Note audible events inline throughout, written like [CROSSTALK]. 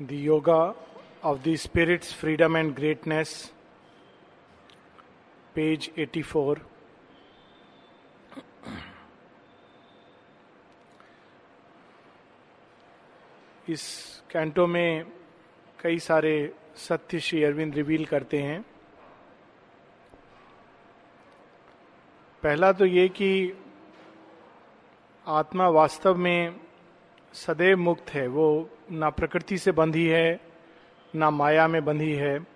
the Yoga of the Spirit's Freedom and Greatness, page 84. इस canto में कई सारे सत्य श्री अरविंद रिवील करते हैं पहला तो ये कि आत्मा वास्तव में सदैव मुक्त है। वो ना प्रकृति से बंधी है, ना माया में बंधी है,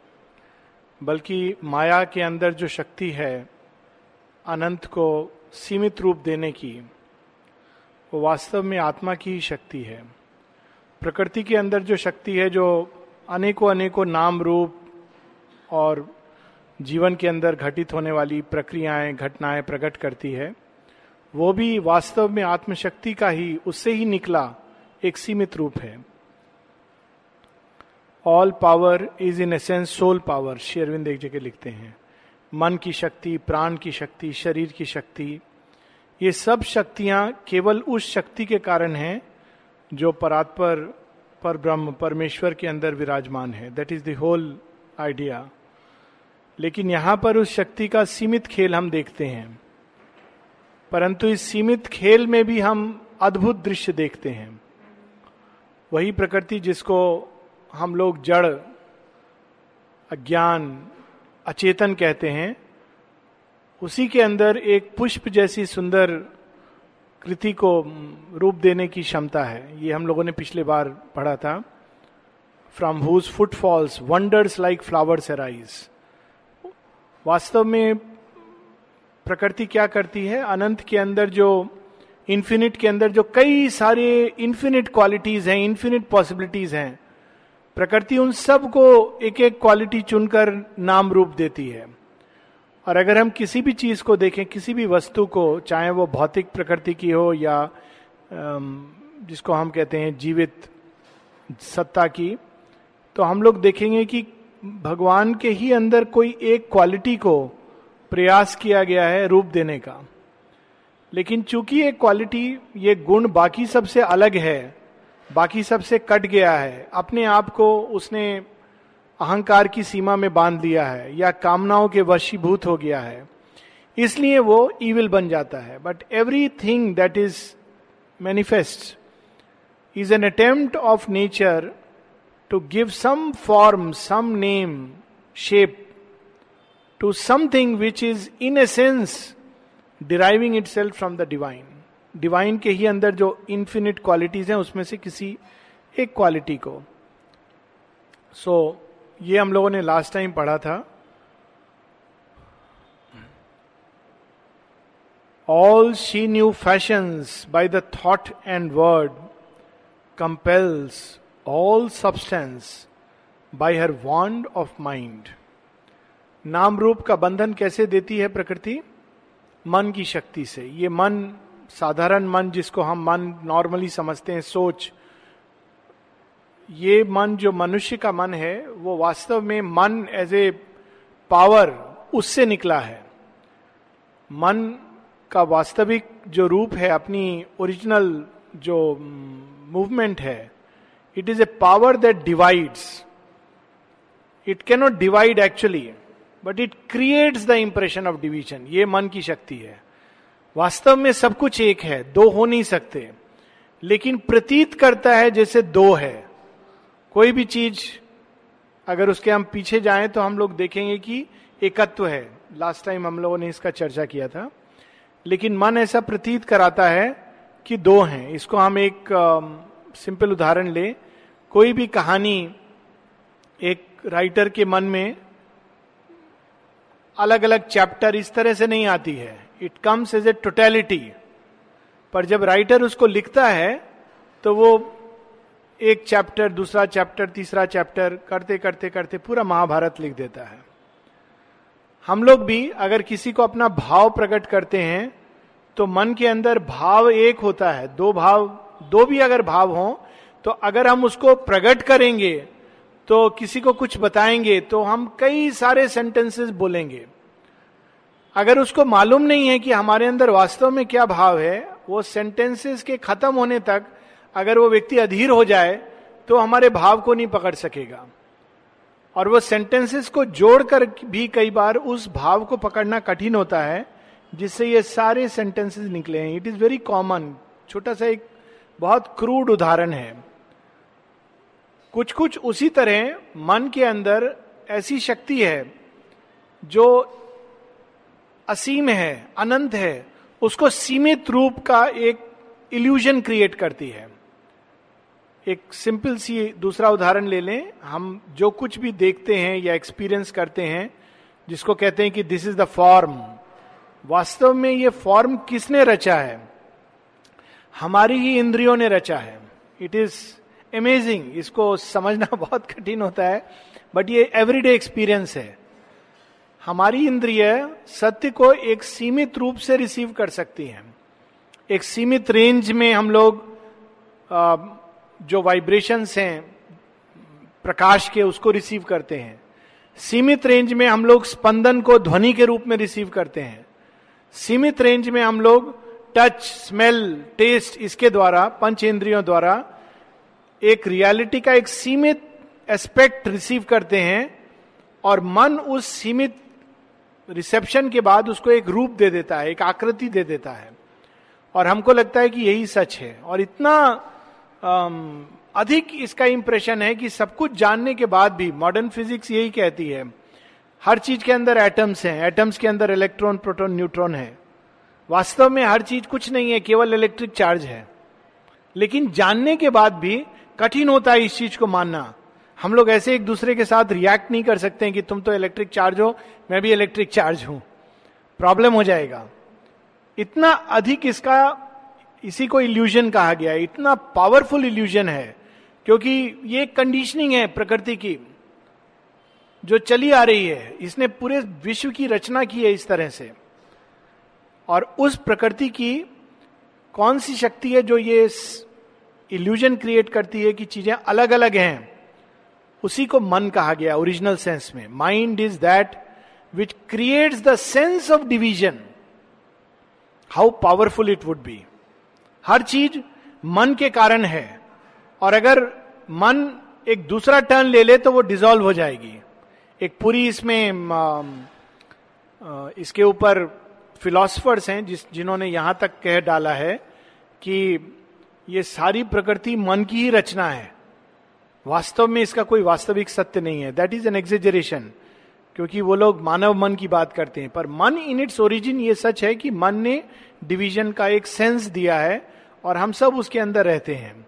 बल्कि माया के अंदर जो शक्ति है, अनंत को सीमित रूप देने की, वो वास्तव में आत्मा की ही शक्ति है। प्रकृति के अंदर जो शक्ति है, जो अनेकों अनेकों नाम रूप और जीवन के अंदर घटित होने वाली प्रक्रियाएँ, घटनाएँ प्रकट करती है, वो भी वास्तव में आत्मशक्ति का ही, उससे ही निकला एक सीमित रूप है। All power is in essence soul power शेरविंद एक जगह लिखते हैं। मन की शक्ति, प्राण की शक्ति, शरीर की शक्ति, ये सब शक्तियाँ केवल उस शक्ति के कारण हैं जो परात्पर, पर ब्रह्म, परमेश्वर के अंदर विराजमान है। That is the whole idea लेकिन यहाँ पर उस शक्ति का सीमित खेल हम देखते हैं। परंतु इस सीमित खेल में भी हम अद्भुत दृश्य देखते हैं। वही प्रकृति जिसको हम लोग जड़, अज्ञान, अचेतन कहते हैं, उसी के अंदर एक पुष्प जैसी सुंदर कृति को रूप देने की क्षमता है। ये हम लोगों ने पिछले बार पढ़ा था। From whose footfalls wonders like flowers arise वास्तव में प्रकृति क्या करती है? अनंत के अंदर जो इन्फिनिट के अंदर जो कई सारे इन्फिनिट क्वालिटीज हैं इन्फिनिट पॉसिबिलिटीज हैं, प्रकृति उन सबको एक एक क्वालिटी चुनकर नाम रूप देती है। और अगर हम किसी भी चीज़ को देखें, किसी भी वस्तु को, चाहे वो भौतिक प्रकृति की हो या जिसको हम कहते हैं जीवित सत्ता की तो हम लोग देखेंगे कि भगवान के ही अंदर कोई एक क्वालिटी को प्रयास किया गया है रूप देने का। लेकिन चूँकि ये क्वालिटी ये गुण बाकी सबसे अलग है, बाकी सबसे कट गया है, अपने आप को उसने अहंकार की सीमा में बाँध लिया है या कामनाओं के वशीभूत हो गया है, इसलिए वो ईविल बन जाता है। But everything that is manifest is an attempt of nature to give some form some name shape to something which is in a sense deriving itself from the divine divine के ही अंदर जो infinite qualities हैं उसमें से किसी एक quality को। सो so, ये हम लोगों ने लास्ट टाइम पढ़ा था। All she new fashions by the thought and word compels all substance by her wand of mind नाम रूप का बंधन कैसे देती है प्रकृति? मन की शक्ति से। ये मन, साधारण मन जिसको हम मन नॉर्मली समझते हैं, सोच, ये मन जो मनुष्य का मन है, वो वास्तव में मन एज ए पावर उससे निकला है। मन का वास्तविक जो रूप है, अपनी ओरिजिनल जो मूवमेंट है it is a power that divides it cannot divide actually but it creates the impression of division ये मन की शक्ति है। वास्तव में सब कुछ एक है। दो हो नहीं सकते। लेकिन प्रतीत करता है जैसे दो है। कोई भी चीज़, अगर उसके हम पीछे जाएँ तो हम लोग देखेंगे कि एकत्व है। लास्ट टाइम हम लोगों ने इसका चर्चा किया था। लेकिन मन ऐसा प्रतीत कराता है कि दो हैं। इसको हम एक सिंपल उदाहरण ले। कोई भी कहानी एक राइटर के मन में अलग अलग चैप्टर इस तरह से नहीं आती है। It comes as a totality पर जब राइटर उसको लिखता है तो वो एक चैप्टर दूसरा चैप्टर तीसरा चैप्टर करते करते करते पूरा महाभारत लिख देता है। हम लोग भी अगर किसी को अपना भाव प्रकट करते हैं तो मन के अंदर भाव एक होता है। दो भाव, दो भी अगर भाव हो तो अगर हम उसको प्रकट करेंगे तो किसी को कुछ बताएँगे तो हम कई सारे सेंटेंसेस बोलेंगे। अगर उसको मालूम नहीं है कि हमारे अंदर वास्तव में क्या भाव है, वो सेंटेंसेस के खत्म होने तक अगर वो व्यक्ति अधीर हो जाए तो हमारे भाव को नहीं पकड़ सकेगा। और वो सेंटेंसेस को जोड़कर भी कई बार उस भाव को पकड़ना कठिन होता है, जिससे ये सारे सेंटेंसेस निकले हैं। इट इज़ वेरी कॉमन छोटा सा एक बहुत क्रूड उदाहरण है। कुछ कुछ उसी तरह मन के अंदर ऐसी शक्ति है, जो असीम है, अनंत है, उसको सीमित रूप का एक इल्यूजन क्रिएट करती है। एक सिंपल सी दूसरा उदाहरण ले लें। हम जो कुछ भी देखते हैं या एक्सपीरियंस करते हैं, जिसको कहते हैं कि दिस इज़ द फॉर्म वास्तव में ये फॉर्म किसने रचा है? हमारी ही इंद्रियों ने रचा है। इट इज़ अमेजिंग इसको समझना [LAUGHS] बहुत कठिन होता है बट ये एवरीडे एक्सपीरियंस है। हमारी इंद्रिय सत्य को एक सीमित रूप से रिसीव कर सकती हैं। एक सीमित रेंज में हम लोग जो वाइब्रेशंस हैं, प्रकाश के, उसको रिसीव करते हैं। सीमित रेंज में हम लोग स्पंदन को ध्वनि के रूप में रिसीव करते हैं। सीमित रेंज में हम लोग टच स्मेल टेस्ट इसके द्वारा, पंच इंद्रियों द्वारा एक रियलिटी का एक सीमित एस्पेक्ट रिसीव करते हैं और मन उस सीमित रिसेप्शन के बाद उसको एक रूप दे देता है, एक आकृति दे देता है। और हमको लगता है कि यही सच है। और इतना अधिक इसका इंप्रेशन है कि सब कुछ जानने के बाद भी मॉडर्न फिजिक्स यही कहती है, हर चीज़ के अंदर एटम्स हैं एटम्स के अंदर इलेक्ट्रॉन प्रोटॉन न्यूट्रॉन है। वास्तव में हर चीज़ कुछ नहीं है, केवल इलेक्ट्रिक चार्ज है। लेकिन जानने के बाद भी कठिन होता है इस चीज़ को मानना। हम लोग ऐसे एक दूसरे के साथ रिएक्ट नहीं कर सकते कि तुम तो इलेक्ट्रिक चार्ज हो, मैं भी इलेक्ट्रिक चार्ज हूँ। प्रॉब्लम हो जाएगा। इतना अधिक इसका, इसी को इल्यूजन कहा गया है। इतना पावरफुल इल्यूजन है, क्योंकि ये कंडीशनिंग है प्रकृति की, जो चली आ रही है। इसने पूरे विश्व की रचना की है इस तरह से। और उस प्रकृति की कौन सी शक्ति है जो ये इल्यूजन क्रिएट करती है कि चीज़ें अलग अलग हैं। उसी को मन कहा गया ओरिजिनल सेंस में। Mind is that which creates the sense of division how powerful it would be हर चीज़ मन के कारण है। और अगर मन एक दूसरा टर्न ले ले तो वो डिजोल्व हो जाएगी। एक पूरी इसमें इसके ऊपर फिलोसफर्स हैं जिस, जिन्होंने यहाँ तक कह डाला है कि ये सारी प्रकृति मन की ही रचना है। वास्तव में इसका कोई वास्तविक सत्य नहीं है। दैट इज़ एन एग्जेजरेशन क्योंकि वो लोग मानव मन की बात करते हैं। पर मन इन इट्स ओरिजिन ये सच है कि मन ने डिवीज़न का एक सेंस दिया है और हम सब उसके अंदर रहते हैं।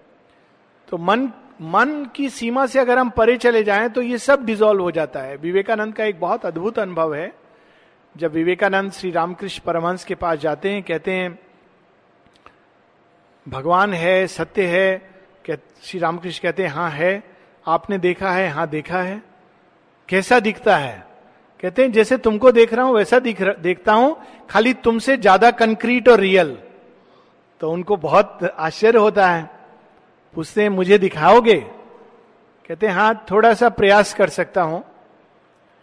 तो मन मन की सीमा से अगर हम परे चले जाएँ तो ये सब डिजोल्व हो जाता है। विवेकानंद का एक बहुत अद्भुत अनुभव है। जब विवेकानंद श्री रामकृष्ण परमहंस के पास जाते हैं, कहते हैं भगवान है सत्य है कह, श्री रामकृष्ण कहते हैं हाँ है आपने देखा है हाँ देखा है। कैसा दिखता है? कहते हैं जैसे तुमको देख रहा हूँ वैसा दिख देखता हूँ खाली तुमसे ज़्यादा कंक्रीट और रियल। तो उनको बहुत आश्चर्य होता है। पूछते हैं मुझे दिखाओगे? कहते हैं हाँ थोड़ा सा प्रयास कर सकता हूँ।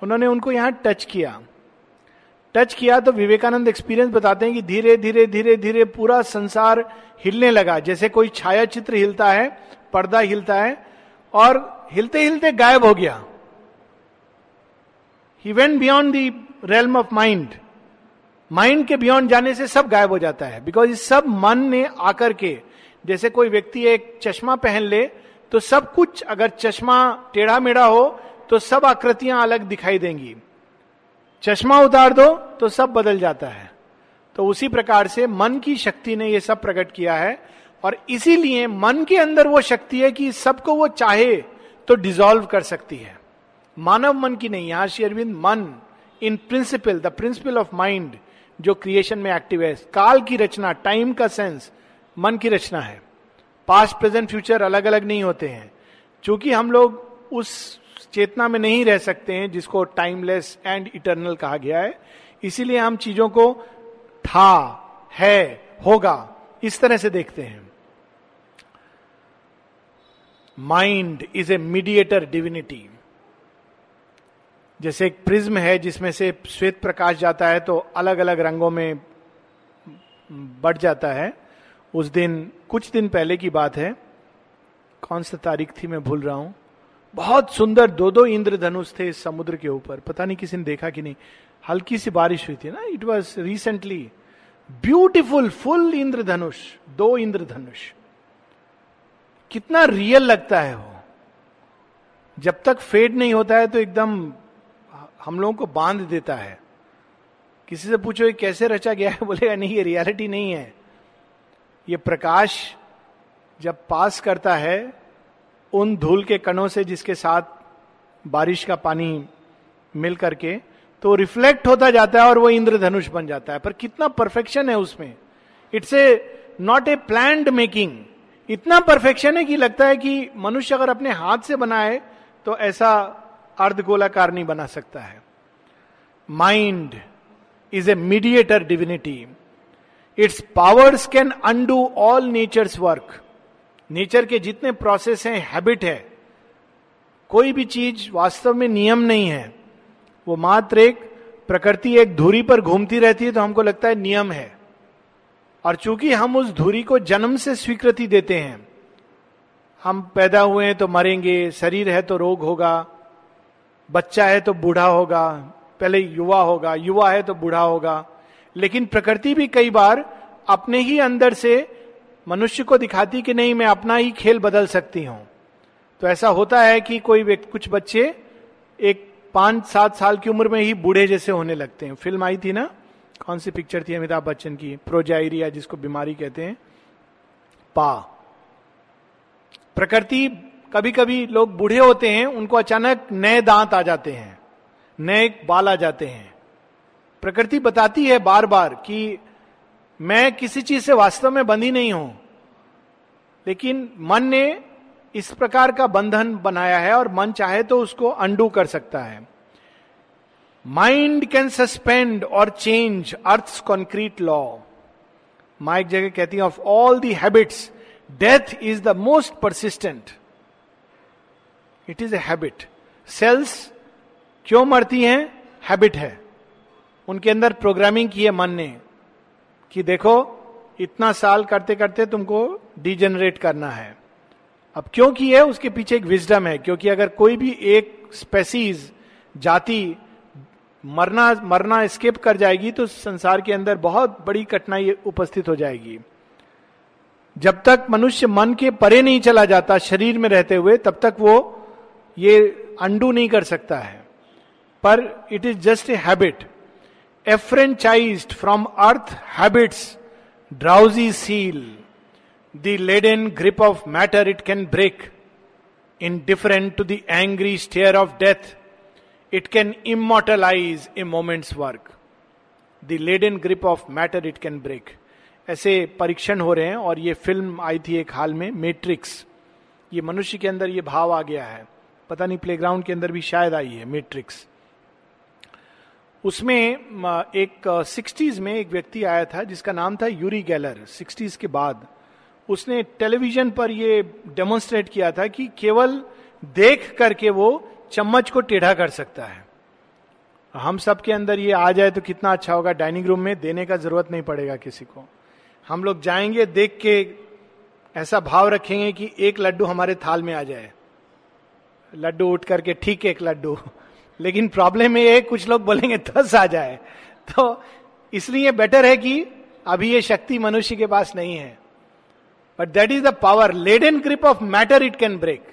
उन्होंने उनको यहाँ टच किया। टच किया तो विवेकानंद एक्सपीरियंस बताते हैं कि धीरे धीरे धीरे धीरे पूरा संसार हिलने लगा। जैसे कोई छाया चित्र हिलता है, पर्दा हिलता है, और हिलते हिलते गायब हो गया। He went beyond the realm of mind mind के बियॉन्ड जाने से सब गायब हो जाता है। बिकॉज़ सब मन ने आकर के, जैसे कोई व्यक्ति एक चश्मा पहन ले तो सब कुछ अगर चश्मा टेढ़ा मेढ़ा हो तो सब आकृतियाँ अलग दिखाई देंगी। चश्मा उतार दो तो सब बदल जाता है। तो उसी प्रकार से मन की शक्ति ने यह सब प्रकट किया है और इसीलिए मन के अंदर वो शक्ति है कि सबको वो चाहे तो डिजोल्व कर सकती है। मानव मन की नहीं, यहाँ श्री अरविंद, मन in principle the principle of mind जो क्रिएशन में एक्टिव है, काल की रचना टाइम का सेंस मन की रचना है। पास्ट प्रेजेंट फ्यूचर अलग अलग नहीं होते हैं। चूँकि हम लोग उस चेतना में नहीं रह सकते हैं, जिसको टाइमलेस एंड इटर्नल कहा गया है। इसीलिए हम चीज़ों को था, है, होगा, इस तरह से देखते हैं। Mind is a mediator divinity जैसे एक प्रिज्म है, जिसमें से श्वेत प्रकाश जाता है तो अलग अलग रंगों में बढ़ जाता है। उस दिन, कुछ दिन पहले की बात है। कौन सा तारीख थी मैं भूल रहा हूँ। बहुत सुंदर दो दो इंद्रधनुष थे समुद्र के ऊपर। पता नहीं किसी ने देखा कि नहीं। हल्की सी बारिश हुई थी ना। It was recently beautiful full इंद्रधनुष, दो इंद्रधनुष। कितना रियल लगता है वो। जब तक फेड नहीं होता है तो एकदम हम लोगों को बाँध देता है। किसी से पूछो, ये कैसे रचा गया है? [LAUGHS] बोलेगा, नहीं, ये रियलिटी नहीं है। ये प्रकाश जब पास करता है उन धूल के कणों से जिसके साथ बारिश का पानी मिल करके तो रिफ्लेक्ट होता जाता है और वो इंद्रधनुष बन जाता है। पर कितना परफेक्शन है उसमें। It's a not a plan making इतना परफेक्शन है कि लगता है कि मनुष्य अगर अपने हाथ से बनाए तो ऐसा अर्धगोलाकार नहीं बना सकता है। Mind is a mediator divinity its powers can undo all nature's work nature के जितने प्रोसेस हैं हैबिट है, कोई भी चीज़ वास्तव में नियम नहीं है। वो मात्र एक प्रकृति, एक धुरी पर घूमती रहती है तो हमको लगता है नियम है। और चूँकि हम उस धुरी को जन्म से स्वीकृति देते हैं, हम पैदा हुए हैं तो मरेंगे, शरीर है तो रोग होगा, बच्चा है तो बूढ़ा होगा, पहले युवा होगा, युवा है तो बूढ़ा होगा। लेकिन प्रकृति भी कई बार अपने ही अंदर से मनुष्य को दिखाती कि नहीं, मैं अपना ही खेल बदल सकती हूँ। तो ऐसा होता है कि कोई व्यक्ति, कुछ बच्चे एक पाँच, सात साल की उम्र में ही बूढ़े जैसे होने लगते हैं। फ़िल्म आई थी ना? कौन सी पिक्चर थी अमिताभ बच्चन की? प्रोजाइरिया जिसको बीमारी कहते हैं। पा। प्रकृति कभी कभी लोग बूढ़े होते हैं, उनको अचानक नए दांत आ जाते हैं, नए बाल आ जाते हैं। प्रकृति बताती है बार बार कि मैं किसी चीज़ से वास्तव में बंधी नहीं हूँ। लेकिन मन ने इस प्रकार का बंधन बनाया है और मन चाहे तो उसको अंडू कर सकता है। माइंड कैन सस्पेंड और चेंज अर्थ कॉन्क्रीट लॉ माइक जगह कहती है of all the habits death is the most persistent it is a habit cells क्यों मरती हैं? हैबिट है। उनके अंदर प्रोग्रामिंग की है मन ने। कि देखो, इतना साल करते करते तुमको डिजेनरेट करना है। अब क्यों की है उसके पीछे एक विजडम है, क्योंकि अगर कोई भी एक स्पेसीज जाति मरना मरना स्किप कर जाएगी तो संसार के अंदर बहुत बड़ी कठिनाई उपस्थित हो जाएगी। जब तक मनुष्य मन के परे नहीं चला जाता, शरीर में रहते हुए, तब तक वो ये अंडू नहीं कर सकता है। पर it is just a habit enfranchised from earth habits drowsy seal the laden grip of matter it can break indifferent to the angry stare of death it can immortalise a moment's work the laden grip of matter it can break ऐसे परीक्षण हो रहे हैं और ये film आई थी एक हाल में मेट्रिक्स ये मनुष्य के अंदर ये भाव आ गया है। पता नहीं प्लेग्राउंड के अंदर भी शायद आई है मैट्रिक्स उसमें एक सिक्सटीज में एक व्यक्ति आया था जिसका नाम था यूरी गैलर, सिक्सटीज के बाद। उसने टेलीविज़न पर ये डेमोन्स्ट्रेट किया था कि केवल देख करके वो चम्मच को टेढ़ा कर सकता है। हम सब के अंदर ये आ जाए तो कितना अच्छा होगा, डाइनिंग रूम में देने का ज़रूरत नहीं पड़ेगा किसी को। हम लोग जाएँगे, देख के ऐसा भाव रखेंगे कि एक लड्डू हमारे थाल में आ जाए। लड्डू उठ करके, ठीक एक लड्डू। लेकिन प्रॉब्लम ये है, कुछ लोग बोलेंगे, दस आ जाए। तो इसलिए बेटर है कि अभी ये शक्ति मनुष्य के पास नहीं है। But that is the power laden grip of matter it can break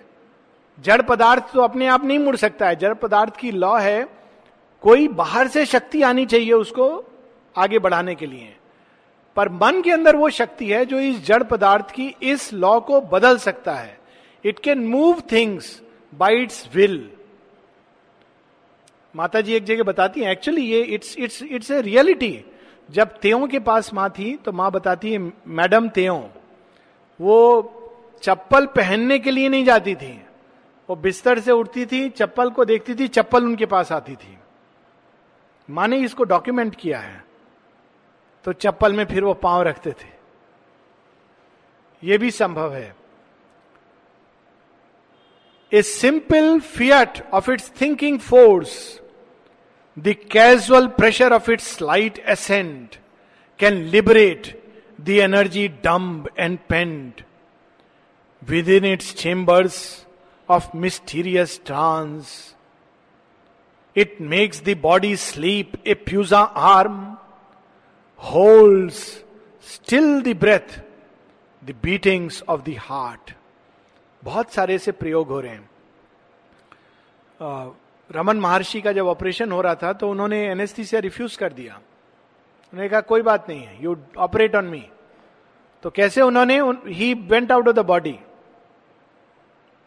जड़ पदार्थ तो अपने आप नहीं मुड़ सकता है। जड़ पदार्थ की लॉ है, कोई बाहर से शक्ति आनी चाहिए उसको आगे बढ़ाने के लिए। पर मन के अंदर वो शक्ति है जो इस जड़ पदार्थ की इस लॉ को बदल सकता है। It can move things by its will माता जी एक जगह बताती है एक्चुअली ये it's it's it's a reality जब तेओ के पास माँ थी तो माँ बताती है, मैडम तेओ वो चप्पल पहनने के लिए नहीं जाती थी। वो बिस्तर से उठती थी, चप्पल को देखती थी, चप्पल उनके पास आती थी। माँ ने इसको डॉक्यूमेंट किया है। तो चप्पल में फिर वो पाँव रखते थे। यह भी संभव है। A simple fiat of its thinking force the casual pressure of its light ascent can liberate the energy dumb and pent within its chambers of mysterious trance it makes the body sleep a pure arm holds still the breath the beatings of the heart बहुत सारे से प्रयोग हो रहे हैं रमन महर्षि का जब operation हो रहा था तो उन्होंने एनेस्थीसिया रिफ्यूज कर दिया। उन्होंने कहा, कोई बात नहीं है यू ऑपरेट ऑन मी तो कैसे उन्होंने ही went out of the body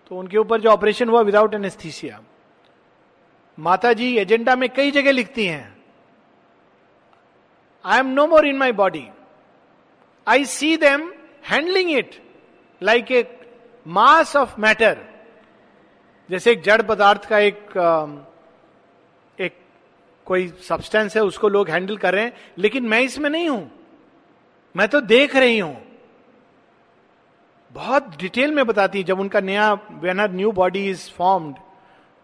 तो उनके ऊपर जो ऑपरेशन हुआ without anaesthesia Mata ji Agenda में कई जगह लिखती हैं I am no more in my body I see them handling it like a mass of matter जैसे एक जड़ पदार्थ का एक एक कोई सब्सटेंस है, उसको लोग हैंडल कर रहे हैं, लेकिन मैं इसमें नहीं हूँ। मैं तो देख रही हूँ। बहुत डिटेल में बताती है, जब उनका नया when our new body is formed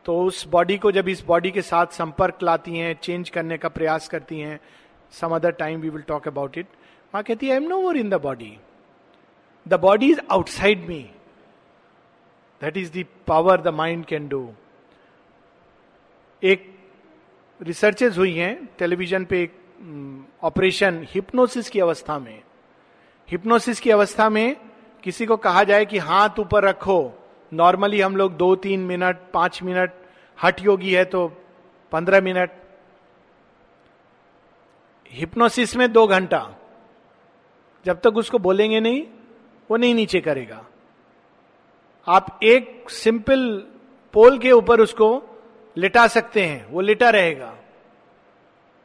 तो उस बॉडी को जब इस बॉडी के साथ संपर्क लाती हैं चेंज करने का प्रयास करती हैं some other time we will talk about it माँ कहती है I am no more in the body the body is outside me that is the power the mind can do एक रिसर्चेज हुई हैं टेलीविज़न पे एक ऑपरेशन mm, हिप्नोसिस की अवस्था में। हिप्नोसिस की अवस्था में किसी को कहा जाए कि हाथ ऊपर रखो। नॉर्मली हम लोग दो तीन मिनट पाँच मिनट हट योगी है तो पंद्रह मिनट। हिप्नोसिस में दो घंटा। जब तक उसको बोलेंगे नहीं वो नहीं नीचे करेगा। आप एक सिंपल पोल के ऊपर उसको लिटा सकते हैं, वो लिटा रहेगा।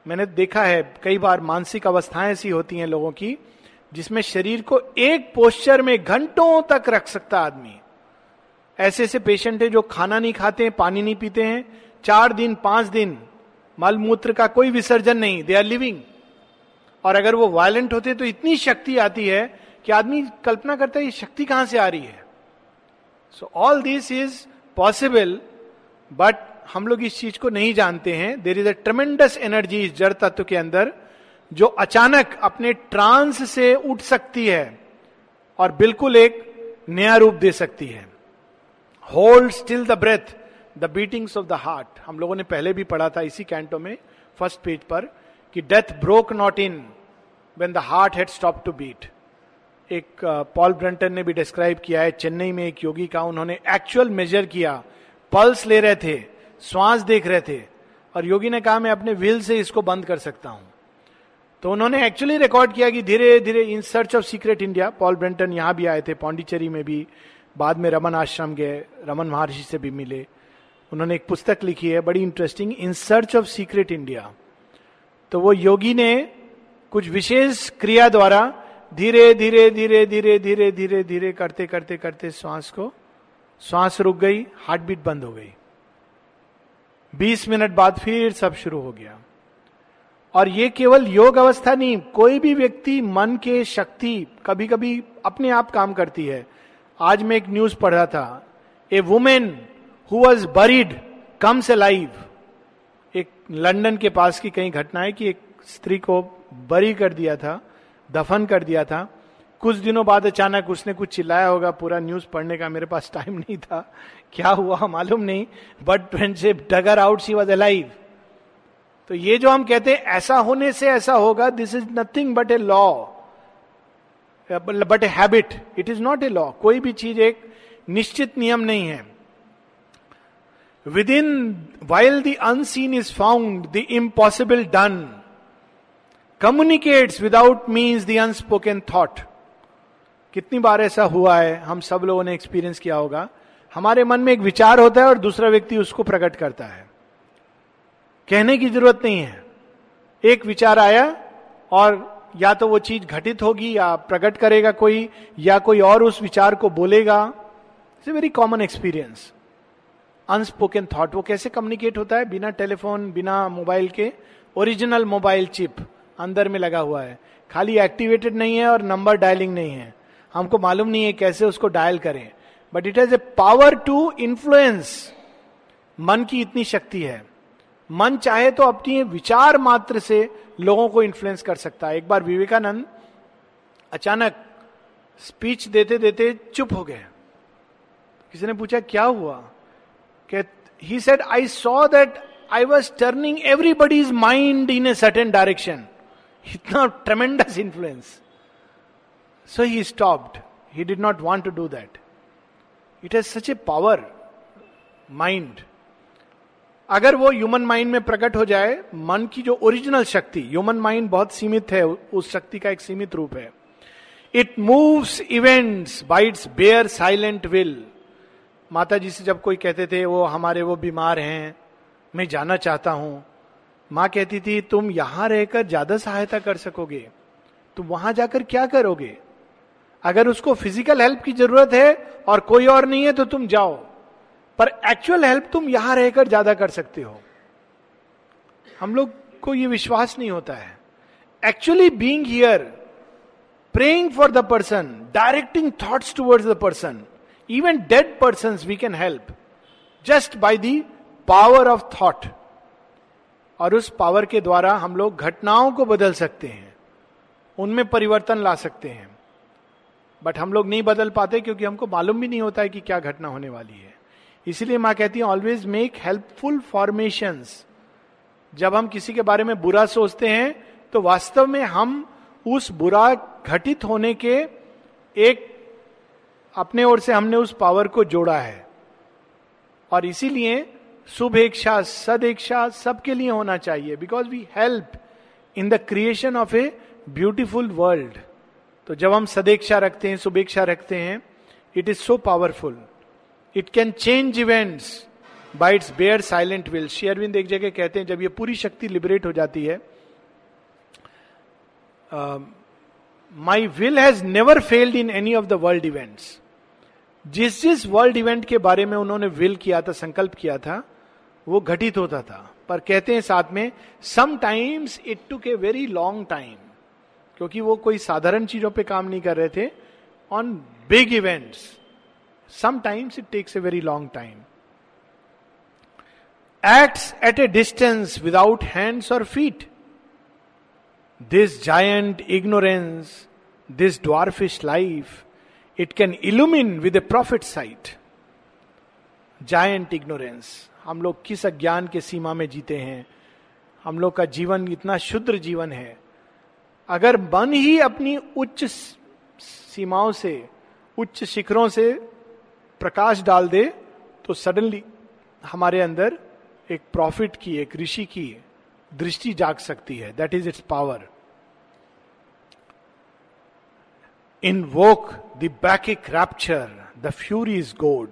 मैंने देखा है, कई बार मानसिक अवस्थाएँ ऐसी होती हैं लोगों की, जिसमें शरीर को एक पोस्चर में घंटों तक रख सकता आदमी। ऐसे ऐसे पेशेंट है जो खाना नहीं खाते हैं, पानी नहीं पीते हैं, चार दिन, पाँच दिन मलमूत्र का कोई विसर्जन नहीं दे आर लिविंग और अगर वो वायलेंट होते तो इतनी शक्ति आती है कि आदमी कल्पना करता है, ये शक्ति कहाँ से आ रही है? So all this is possible but हम लोग इस चीज़ को नहीं जानते हैं। There is a tremendous energy इस जड़ तत्व के अंदर, जो अचानक अपने ट्रांस से उठ सकती है और बिल्कुल एक नया रूप दे सकती है। Hold still the breath the beatings of the heart हम लोगों ने पहले भी पढ़ा था इसी कैंटो में फ़र्स्ट पेज पर, कि death broke not in vain the heart had stop to beat एक पॉल ब्रंटन ने भी डिस्क्राइब किया है, चेन्नई में एक योगी का उन्होंने एक्चुअल मेजर किया। पल्स ले रहे थे, श्वास देख रहे थे, और योगी ने कहा, मैं अपने व्हील से इसको बंद कर सकता हूँ। तो उन्होंने एक्चुअली रिकॉर्ड किया कि धीरे धीरे in search of secret India Paul Brunton यहाँ भी आए थे पौंडीचेरी में भी, बाद में रमन आश्रम गए, रमन महर्षि से भी मिले। उन्होंने एक पुस्तक लिखी है, बड़ी interesting in search of secret India तो वो योगी ने कुछ विशेष क्रिया द्वारा धीरे धीरे धीरे धीरे धीरे धीरे धीरे करते करते करते श्वास को, श्वास रुक गई हार्ट बीट बंद हो गई। बीस मिनट बाद फिर सब शुरू हो गया। और ये केवल योग अवस्था नहीं, कोई भी व्यक्ति मन के शक्ति कभी कभी अपने आप काम करती है। आज मैं एक न्यूज़ पढ़ रहा था। A women who was buried comes alive एक लंदन के पास की कई घटना है कि एक स्त्री को बरी कर दिया था। दफन कर दिया था। कुछ दिनों बाद अचानक उसने कुछ चिल्लाया होगा, पूरा न्यूज़ पढ़ने का मेरे पास टाइम नहीं था। क्या हुआ मालूम नहीं बट से डगर आउट सी वॉज़ अलाइव तो ये जो हम कहते हैं, ऐसा होने से ऐसा होगा this is nothing but a law but a habit it is not a law कोई भी चीज़ एक निश्चित नियम नहीं है। Within while the unseen is found the impossible done communicates without means the unspoken thought कितनी बार ऐसा हुआ है, हम सब लोगों ने एक्सपीरियंस किया होगा। हमारे मन में एक विचार होता है और दूसरा व्यक्ति उसको प्रकट करता है। कहने की ज़रूरत नहीं है। एक विचार आया और या तो वो चीज़ घटित होगी या प्रकट करेगा कोई, या कोई और उस विचार को बोलेगा। It's a very common experience unspoken thought वो कैसे कम्युनिकेट होता है? बिना टेलीफोन बिना मोबाइल के। ओरिजिनल मोबाइल चिप अंदर में लगा हुआ है। खाली एक्टिवेटेड नहीं है और नंबर डायलिंग नहीं है। हमको मालूम नहीं है कैसे उसको डायल करें। But it has a power to influence मन की इतनी शक्ति है। मन चाहे तो अपनी विचार मात्र से लोगों को इन्फ्लुएंस कर सकता है। एक बार विवेकानंद अचानक स्पीच देते देते चुप हो गए। किसी ने पूछा, क्या हुआ? He said I saw that I was turning everybody's mind in a certain direction इतना tremendous influence so he stopped he did not want to do that it has such a power mind अगर वो human mind में प्रकट हो जाए, मन की जो ओरिजिनल शक्ति ह्यूमन माइंड बहुत सीमित है, उस शक्ति का एक सीमित रूप है। It moves events by its bare silent will माता जी से जब कोई कहते थे, वो हमारे वो बीमार हैं, मैं जाना चाहता हूँ। माँ कहती थी, तुम यहाँ रहकर ज़्यादा सहायता कर सकोगे। तुम वहाँ जाकर क्या करोगे? अगर उसको फ़िज़िकल हेल्प की ज़रूरत है और कोई और नहीं है तो तुम जाओ। पर एक्चुअल हेल्प तुम यहाँ रहकर ज़्यादा कर सकते हो। हम लोग को ये विश्वास नहीं होता है। Actually being here praying for the person directing thoughts towards the person even dead person we can help just by the power of thought और उस पावर के द्वारा हम लोग घटनाओं को बदल सकते हैं, उनमें परिवर्तन ला सकते हैं। बट हम लोग नहीं बदल पाते क्योंकि हमको मालूम भी नहीं होता है कि क्या घटना होने वाली है। इसीलिए माँ कहती है ऑलवेज मेक हेल्पफुल फॉर्मेशन जब हम किसी के बारे में बुरा सोचते हैं तो वास्तव में हम उस बुरा घटित होने के एक अपने ओर से हमने उस पावर को जोड़ा है। और इसीलिए शुभेक्षा, सदेक्षा सबके लिए होना चाहिए। Because we help in the creation of a beautiful world तो जब हम सदेक्षा रखते हैं, शुभेक्षा रखते हैं it is so powerful it can change events by its bare silent will शेयरविंद एक जगह कहते हैं, जब ये पूरी शक्ति लिबरेट हो जाती है my will has never failed in any of the world events जिस जिस वर्ल्ड इवेंट के बारे में उन्होंने विल किया था संकल्प किया था वो घटित होता था। पर कहते हैं साथ में sometimes it took a very long time क्योंकि वो कोई साधारण चीज़ों पे काम नहीं कर रहे थे। On big events Sometimes it takes a very long time Acts at a distance without hands और feet this giant ignorance this dwarfish life, it can illumine with a prophet sight giant ignorance हम लोग किस अज्ञान के सीमा में जीते हैं? हम लोग का जीवन इतना शुद्र जीवन है। अगर मन ही अपनी उच्च सीमाओं से, उच्च शिखरों से प्रकाश डाल दे तो सडनली हमारे अंदर एक प्रॉफिट की, एक ऋषि की दृष्टि जाग सकती है। That is its power the bacchic rapture the fury is god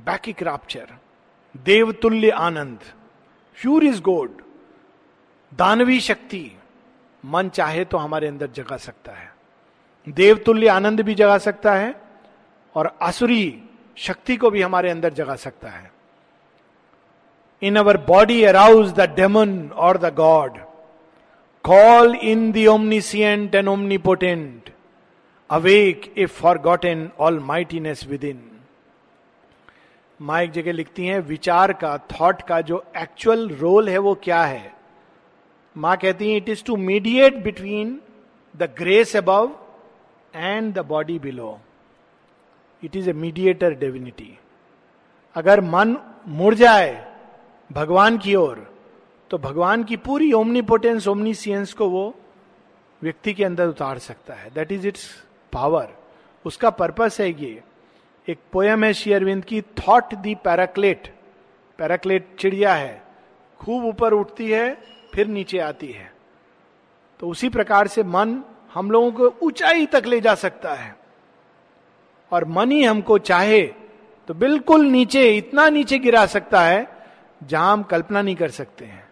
bacchic rapture देवतुल्य आनंद फ्यूर इज़ गोड दानवी शक्ति मन चाहे तो हमारे अंदर जगा सकता है देवतुल्य आनंद भी जगा सकता है और आसुरी शक्ति को भी हमारे अंदर जगा सकता है in our body arouse the demon और the god the omniscient and omnipotent awake a forgotten all mightiness within माँ एक जगह लिखती हैं, विचार का थॉट का जो एक्चुअल रोल है वो क्या है? माँ कहती हैं it is to mediate between the grace above and the body below it is a mediator divinity अगर मन मुड़ जाए, भगवान की ओर तो भगवान की पूरी ओमनीपोटेंस ओमनीसियंस को वो व्यक्ति के अंदर उतार सकता है। दैट इज़ इट्स पावर उसका पर्पस है ये। एक पोयम है शेयरविंद की थॉट दी पैराक्लेट पैराक्लेट चिड़िया है। खूब ऊपर उठती है, फिर नीचे आती है। तो उसी प्रकार से मन हम लोगों को ऊंचाई तक ले जा सकता है। और मन ही हमको चाहे तो बिल्कुल नीचे, इतना नीचे गिरा सकता है, जहाँ हम कल्पना नहीं कर सकते हैं।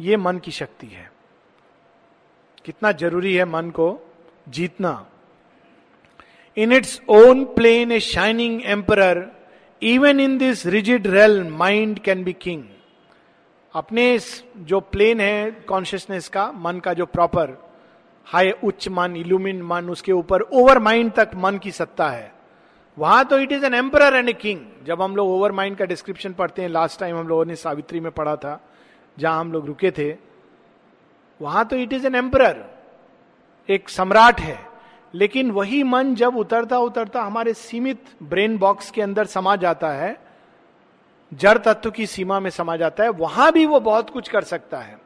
ये मन की शक्ति है। कितना ज़रूरी है मन को जीतना। In its own plane a shining emperor even in this rigid realm mind can be king अपने जो प्लेन है कॉन्शियसनेस का, मन का जो प्रॉपर हाई उच्च मन इल्यूमिन मन, उसके ऊपर ओवर माइंड तक मन की सत्ता है। वहाँ तो it is an emperor and a king जब हम लोग ओवर माइंड का डिस्क्रिप्शन पढ़ते हैं लास्ट टाइम हम लोगों ने सावित्री में पढ़ा था जहाँ हम लोग रुके थे, वहाँ तो इट इज़ एन एम्पर एक सम्राट है। लेकिन वही मन जब उतरता उतरता हमारे सीमित ब्रेन बॉक्स के अंदर समा जाता है, जड़ तत्व की सीमा में समा जाता है, वहाँ भी वो बहुत कुछ कर सकता है।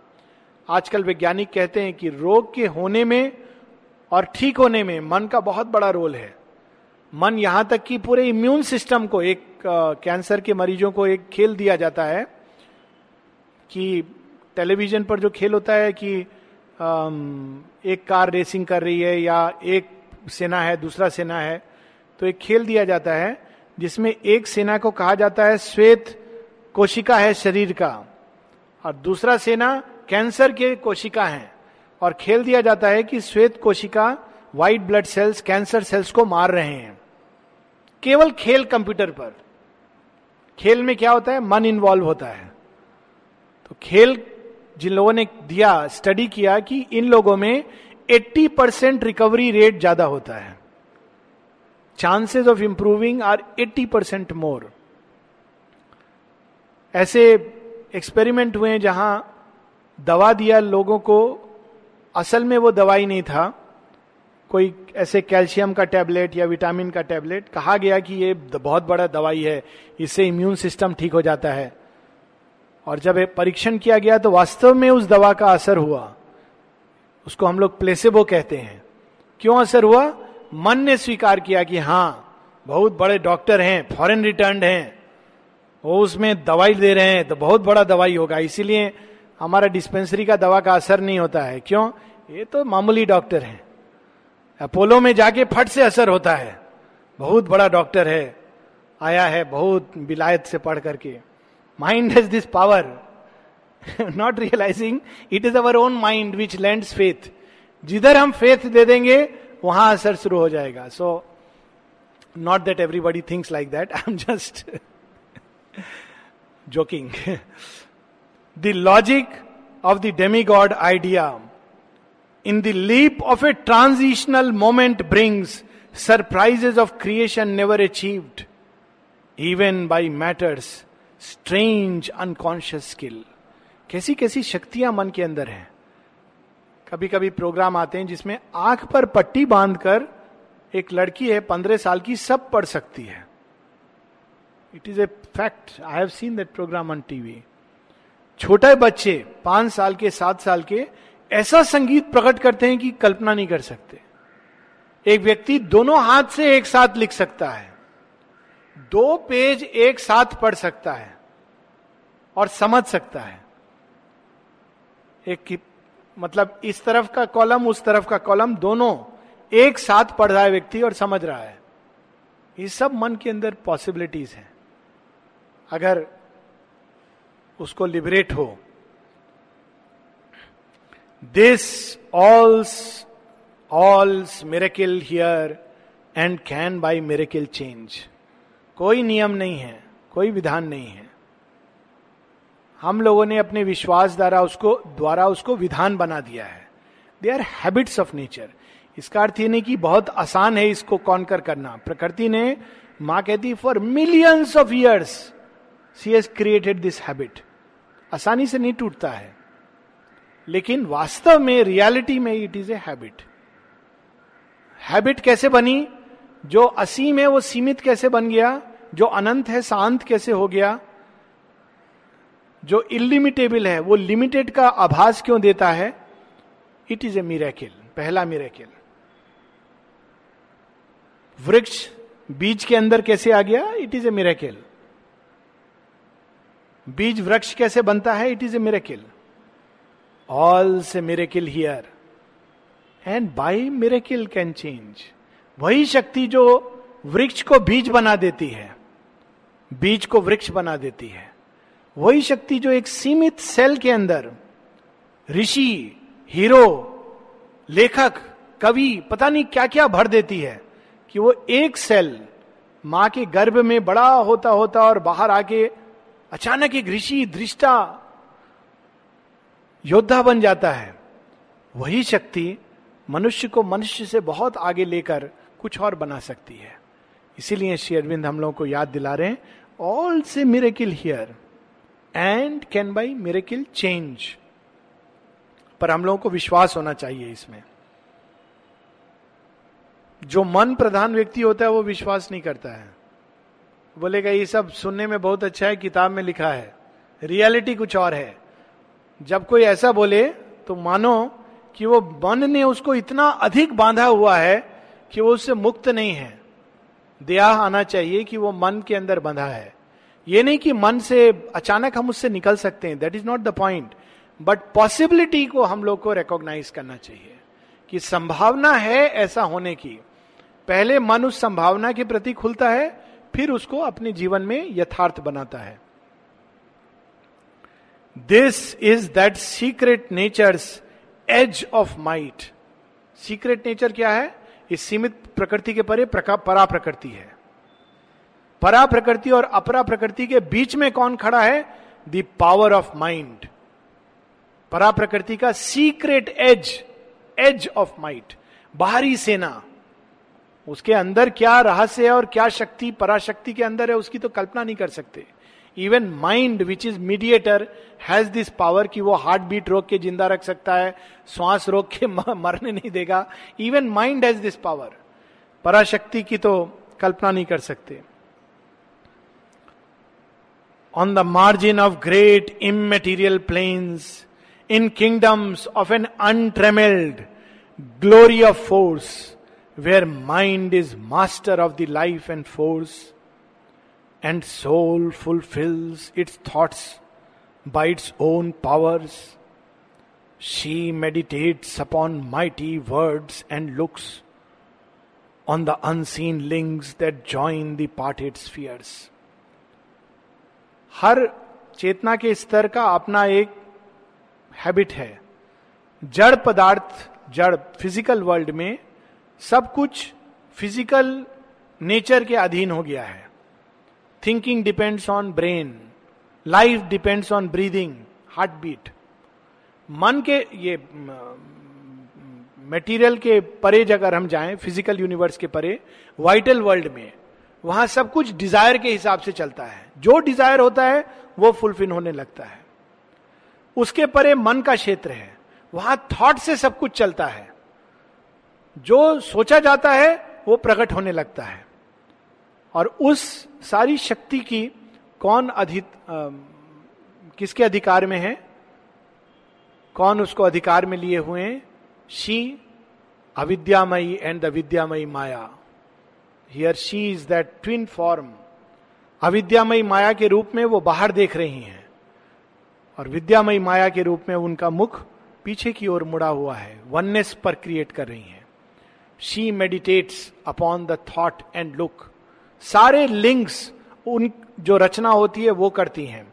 आजकल वैज्ञानिक कहते हैं कि रोग के होने में और ठीक होने में मन का बहुत बड़ा रोल है। मन यहाँ तक कि पूरे इम्यून सिस्टम को, एक कैंसर के मरीजों को एक खेल दिया जाता है। कि टेलीविज़न पर जो खेल होता है कि एक कार रेसिंग कर रही है या एक सेना है, दूसरा सेना है तो एक खेल दिया जाता है, जिसमें एक सेना को कहा जाता है श्वेत कोशिका है शरीर का, और दूसरा सेना कैंसर के कोशिका है, और खेल दिया जाता है कि श्वेत कोशिका white blood cells cancer cells को मार रहे हैं। केवल खेल कंप्यूटर पर। खेल में क्या होता है? मन इन्वॉल्व होता है। खेल जिन लोगों ने दिया स्टडी किया कि इन लोगों में 80 परसेंट रिकवरी रेट ज़्यादा होता है। Chances of improving are 80 percent more ऐसे एक्सपेरिमेंट हुए जहाँ दवा दिया लोगों को, असल में वो दवाई नहीं था। कोई ऐसे कैल्शियम का टैबलेट या विटामिन का टैबलेट कहा गया कि ये बहुत बड़ा दवाई है, इससे इम्यून सिस्टम ठीक हो जाता है। और जब परीक्षण किया गया तो वास्तव में उस दवा का असर हुआ। उसको हम लोग प्लेसेबो कहते हैं। क्यों असर हुआ? मन ने स्वीकार किया कि हाँ बहुत बड़े डॉक्टर हैं, फॉरेन रिटर्न हैं। वो उसमें दवाई दे रहे हैं तो बहुत बड़ा दवाई होगा। इसीलिए हमारा डिस्पेंसरी का दवा का असर नहीं होता है। क्यों? ये तो मामूली डॉक्टर हैं। अपोलो में जाके फट से असर होता है। बहुत बड़ा डॉक्टर है, आया है बहुत बिलायत से पढ़ करके। Mind has this power not realising it is our own mind which lend faith जिधर हम फेथ दे देंगे वहाँ असर शुरू हो जाएगा. So not that everybody thinks like that I am just joking the logic of the demigod idea in the leap of a transitional moment brings surprises of creation never achieved, even by matters strange unconscious skill कैसी कैसी शक्तियाँ मन के अंदर हैं। कभी कभी programme आते हैं जिसमें आँख पर पट्टी बांधकर एक लड़की है, पंद्रह साल की, सब पढ़ सकती है। It is a fact I have seen that programme on TV छोटे बच्चे पाँच साल के, सात साल के, ऐसा संगीत प्रकट करते हैं कि कल्पना नहीं कर सकते। एक व्यक्ति दोनों हाथ से एक साथ लिख सकता है। दो पेज एक साथ पढ़ सकता है और समझ सकता है। एक मतलब इस तरफ़ का कॉलम, उस तरफ़ का कॉलम, दोनों एक साथ पढ़ रहा है व्यक्ति और समझ रहा है। ये सब मन के अंदर पॉसिबिलिटीज हैं। अगर उसको लिबरेट हो this all's all's miracle here and can by miracle change. कोई नियम नहीं है, कोई विधान नहीं है। हम लोगों ने अपने विश्वास द्वारा उसको द्वारा उसको विधान बना दिया है। They are habits of nature इसका अर्थ ये नहीं कि बहुत आसान है इसको कॉन्कर करना। प्रकृति ने, माँ कहती for millions of years she has created this habit आसानी से नहीं टूटता है। लेकिन वास्तव में रियलिटी में it is a habit habit कैसे बनी? जो असीम है, वो सीमित कैसे बन गया? जो अनंत है, शांत कैसे हो गया? जो इलिमिटेबल है, वो लिमिटेड का आभास क्यों देता है? इट इज़ ए मिरेकिल पहला मिरेकिल वृक्ष बीज के अंदर कैसे आ गया? इट इज़ ए मिरेकिल बीज वृक्ष कैसे बनता है? It is a miracle all से miracle here and by miracle can change वही शक्ति जो वृक्ष को बीज बना देती है। बीज को वृक्ष बना देती है। वही शक्ति जो एक सीमित सेल के अंदर, ऋषि, हीरो, लेखक, कवि, पता नहीं क्या क्या भर देती है कि वो एक सेल माँ के गर्भ में बड़ा होता होता और बाहर आके अचानक एक ऋषि, दृष्टा, योद्धा बन जाता है। वही शक्ति मनुष्य को मनुष्य से बहुत आगे लेकर कुछ और बना सकती है। इसीलिए श्री अरविंद हम लोगों को याद दिला रहे हैं ऑल से miracle here and can by miracle change पर हम लोगों को विश्वास होना चाहिए इसमें। जो मन प्रधान व्यक्ति होता है, वो विश्वास नहीं करता है। बोलेगा, ये सब सुनने में बहुत अच्छा है, किताब में लिखा है। रियलिटी कुछ और है। जब कोई ऐसा बोले तो मानो कि वो मन ने उसको इतना अधिक बांधा हुआ है कि वो उससे मुक्त नहीं है। दया आना चाहिए कि वो मन के अंदर बंधा है। ये नहीं कि मन से अचानक हम उससे निकल सकते हैं that is not the point but possibility को हम लोग को रिकॉग्नाइज करना चाहिए कि संभावना है ऐसा होने की। पहले मन उस संभावना के प्रति खुलता है, फिर उसको अपने जीवन में यथार्थ बनाता है। This is that secret nature's edge of might secret nature क्या है? इस सीमित प्रकृति के परे परा प्रकृति है। परा प्रकृति और अपरा प्रकृति के बीच में कौन खड़ा है? द पावर ऑफ़ माइंड परा प्रकृति का secret edge edge of might बाहरी सेना। उसके अंदर क्या रहस्य है और क्या शक्ति, पराशक्ति के अंदर है, उसकी तो कल्पना नहीं कर सकते। Even mind which is mediator has this power कि वो हार्ट बीट रोक के ज़िंदा रख सकता है, श्वास रोक के [LAUGHS] मरने नहीं देगा। Even mind has this power पराशक्ति की तो कल्पना नहीं कर सकते। On the margin of great immaterial planes in kingdoms of an untrammelled glory of force where mind is master of the life and force and soul fulfills its thoughts by its own powers. She meditates upon mighty words and looks on the unseen links that join the parted spheres. हर चेतना के स्तर का अपना एक habit है जड़ पदार्थ जड़ फ़िज़िकल वर्ल्ड में सब कुछ फ़िज़िकल नेचर के अधीन हो गया है thinking depends on brain life depends on breathing heartbeat मन के ये मटेरियल के परे अगर हम जाएँ फ़िज़िकल यूनिवर्स के परे वाइटल वर्ल्ड में, वहाँ सब कुछ डिज़ायर के हिसाब से चलता है। जो डिज़ायर होता है, वो फुलफिल होने लगता है। उसके परे मन का क्षेत्र है। वहाँ थॉट से सब कुछ चलता है। जो सोचा जाता है, वो प्रकट होने लगता है। और उस सारी शक्ति की कौन अधिक किसके अधिकार में है? कौन उसको अधिकार में लिए हुए हैं? शी, अविद्यामयी एंड द विद्यामयी माया। Here she is that twin form अविद्यामयी माया के रूप में वो बाहर देख रही हैं। और विद्यामयी माया के रूप में उनका मुख पीछे की ओर मुड़ा हुआ है। वननेस पर क्रिएट कर रही हैं। She meditates upon the thought and look सारे लिंक्स उन जो रचना होती है वो करती हैं।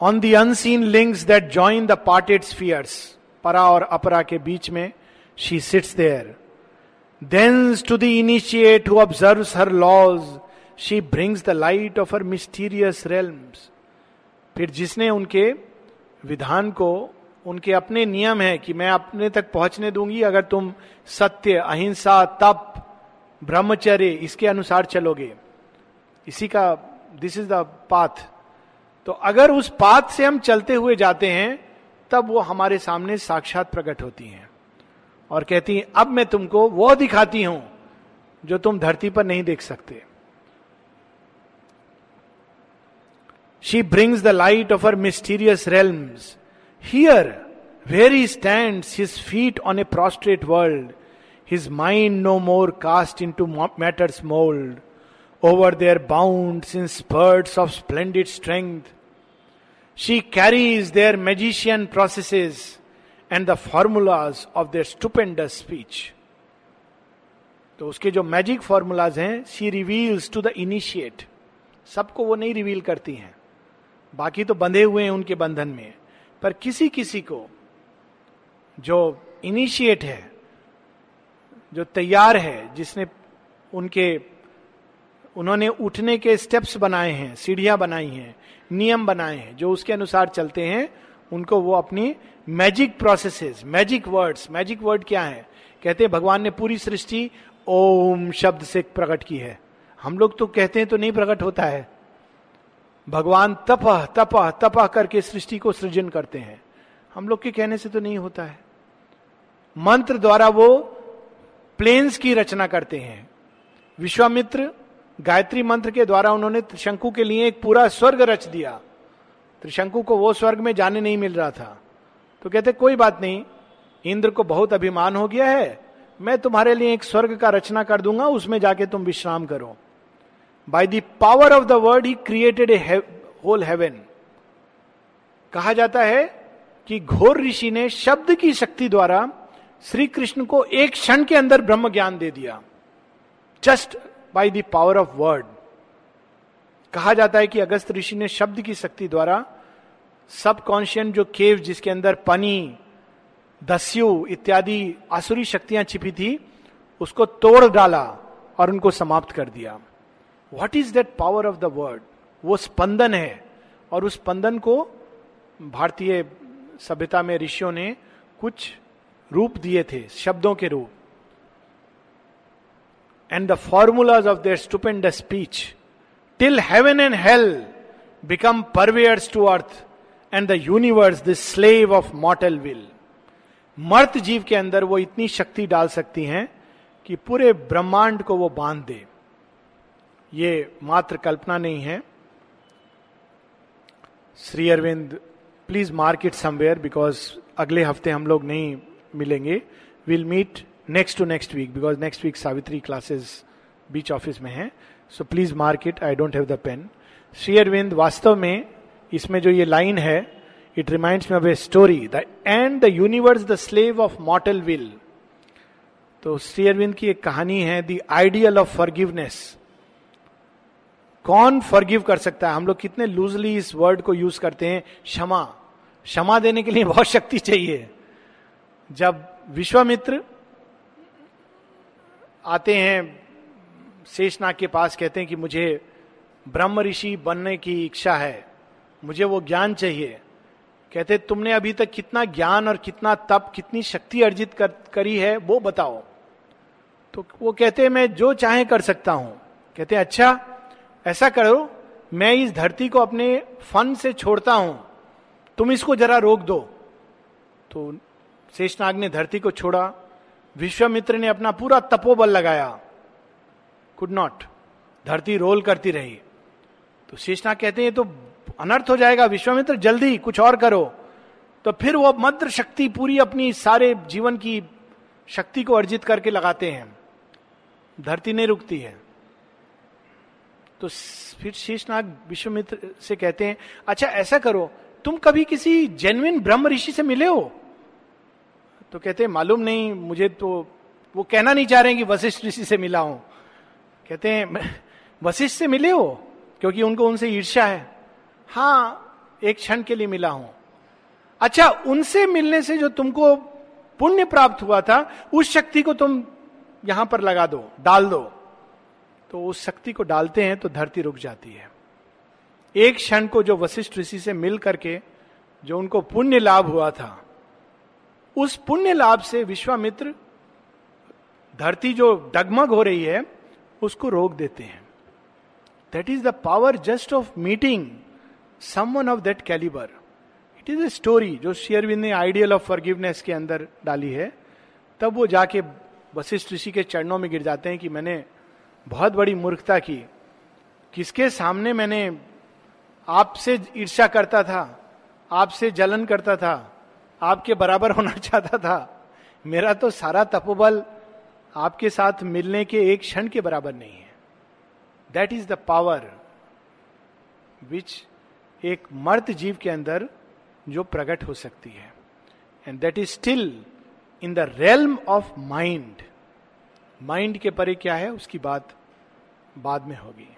On the unseen links that join the parted spheres परा और अपरा के बीच में she sits there dense to the initiate who observe her laws she brings the light of her mysterious realms फिर जिसने उनके विधान को, उनके अपने नियम है कि मैं अपने तक पहुँचने दूँगी, अगर तुम सत्य, अहिंसा, तप ब्रह्मचर्य, इसके अनुसार चलोगे। इसी का दिस इज़ द पाथ तो अगर उस पाथ से हम चलते हुए जाते हैं, तब वो हमारे सामने साक्षात प्रकट होती हैं। और कहती हैं, अब मैं तुमको वो दिखाती हूँ, जो तुम धरती पर नहीं देख सकते। She brings the light of her mysterious realms here where he stands his feet on a prostrate world his mind no more cast into matter's mold. Over their bounds in spurts of splendid strength. She carries their magician processes and the formulas of their stupendous speech. तो उसके जो magic formulas हैं she reveals to the initiate सबको वो नहीं reveal करती हैं बाकी तो बंधे हुए हैं उनके बंधन में पर किसी किसी को जो इनिशिएट है जो तैयार है, जिसने उनके, उन्होंने उठने के स्टेप्स बनाए हैं, सीढ़ियाँ बनाई हैं, नियम बनाए हैं, जो उसके अनुसार चलते हैं, उनको वो अपनी magic processes magic words magic word क्या है? कहते हैं, भगवान ने पूरी सृष्टि ओम शब्द से प्रकट की है। हम लोग तो कहते हैं तो नहीं प्रकट होता है। भगवान तपह तपह तपह करके सृष्टि को सृजन करते हैं। हम लोग के कहने से तो नहीं होता है। मंत्र द्वारा वो प्लेन्स की रचना करते हैं। विश्वामित्र गायत्री मंत्र के द्वारा उन्होंने त्रिशंकु के लिए एक पूरा स्वर्ग रच दिया। त्रिशंकु को वो स्वर्ग में जाने नहीं मिल रहा था। तो कहते, कोई बात नहीं, इंद्र को बहुत अभिमान हो गया है। मैं तुम्हारे लिए एक स्वर्ग का रचना कर दूँगा, उसमें जाके तुम विश्राम करो। By the power of the word he created a whole heaven कहा जाता है कि घोर ऋषि ने शब्द की शक्ति द्वारा श्री कृष्ण को एक क्षण के अंदर ब्रह्म ज्ञान दे दिया। Just by the power of word कहा जाता है कि अगस्त ऋषि ने शब्द की शक्ति द्वारा सब कॉन्शियन जो केव जिसके अंदर पनी, दस्यु इत्यादि आसुरी शक्तियाँ छिपी थी, उसको तोड़ डाला और उनको समाप्त कर दिया। What is that power of the word वो स्पंदन है। और उस स्पंदन को भारतीय सभ्यता में ऋषियों ने कुछ रूप दिए थे, शब्दों के रूप। And the formulas of their stupendous speech till heaven and hell become purveyors to earth and the universe the slave of mortal will मर्त जीव के अंदर वो इतनी शक्ति डाल सकती हैं कि पूरे ब्रह्मांड को वो बाँध दे। ये मात्र कल्पना नहीं है। Sri Aurobindo please mark it somewhere because अगले हफ़्ते हम लोग नहीं मिलेंगे। Will meet next to next week because next week Savitri classes beach office में है। So please mark it I don't have the pen Sri Aurobindo वास्तव में इसमें जो ये लाइन है it reminds me of a story the end the universe the slave of mortal will तो श्री अरविंद की एक कहानी है द आइडियल ऑफ़ फॉरगिवनेस कौन फॉरगिव कर सकता है? हम लोग कितने लूजली इस वर्ड को यूज़ करते हैं? क्षमा। क्षमा देने के लिए [LAUGHS] बहुत शक्ति चाहिए। जब विश्वामित्र आते हैं शेषनाग के पास कहते हैं कि मुझे ब्रह्म ऋषि बनने की इच्छा है मुझे वो ज्ञान चाहिए। कहते तुमने अभी तक कितना ज्ञान और कितना तप कितनी शक्ति अर्जित कर, करी है वो बताओ। तो वो कहते मैं जो चाहे कर सकता हूँ। कहते अच्छा ऐसा करो मैं इस धरती को अपने फन से छोड़ता हूँ। तुम इसको जरा रोक दो। तो शेषनाग ने धरती को छोड़ा। विश्वामित्र ने अपना पूरा तपोबल लगाया। कुड नॉट धरती रोल करती रही। तो शेषनाग कहते हैं तो अनर्थ हो जाएगा, विश्वामित्र, जल्दी कुछ और करो। तो फिर वो मंत्र शक्ति पूरी अपनी सारे जीवन की शक्ति को अर्जित करके लगाते हैं। धरती नहीं रुकती है। तो फिर शेषनाग विश्वमित्र से कहते हैं अच्छा ऐसा करो, तुम कभी किसी जेन्युइन ब्रह्म ऋषि से मिले हो? तो कहते मालूम नहीं, मुझे तो वो कहना नहीं चाह रहे कि वशिष्ठ ऋषि से मिला हूँ। कहते हैं वशिष्ठ से मिले हो? क्योंकि उनको उनसे ईर्ष्या है। हाँ एक क्षण के लिए मिला हूँ। अच्छा उनसे मिलने से जो तुमको पुण्य प्राप्त हुआ था, उस शक्ति को तुम यहाँ पर लगा दो, डाल दो। तो उस शक्ति को डालते हैं तो धरती रुक जाती है। एक क्षण को जो वशिष्ठ ऋषि से मिल करके जो उनको पुण्य लाभ हुआ था उस पुण्य लाभ से विश्वामित्र धरती जो डगमग हो रही है, उसको रोक देते हैं। That is the power just of meeting someone of that calibre it is a story जो शेयरविंद ने आइडियल ऑफ़ फॉरगिवनेस के अंदर डाली है। तब वो जाके वशिष्ठ ऋषि के चरणों में गिर जाते हैं कि मैंने बहुत बड़ी मूर्खता की। किसके सामने मैंने आपसे ईर्ष्या करता था, आपसे जलन करता था आपके बराबर होना [LAUGHS] चाहता था। मेरा तो सारा तपोबल आपके साथ मिलने के एक क्षण के बराबर नहीं है। That is the power which एक मर्द जीव के अंदर जो प्रकट हो सकती है। And that is still in the realm of mind mind के परे क्या है? उसकी बात बाद में होगी।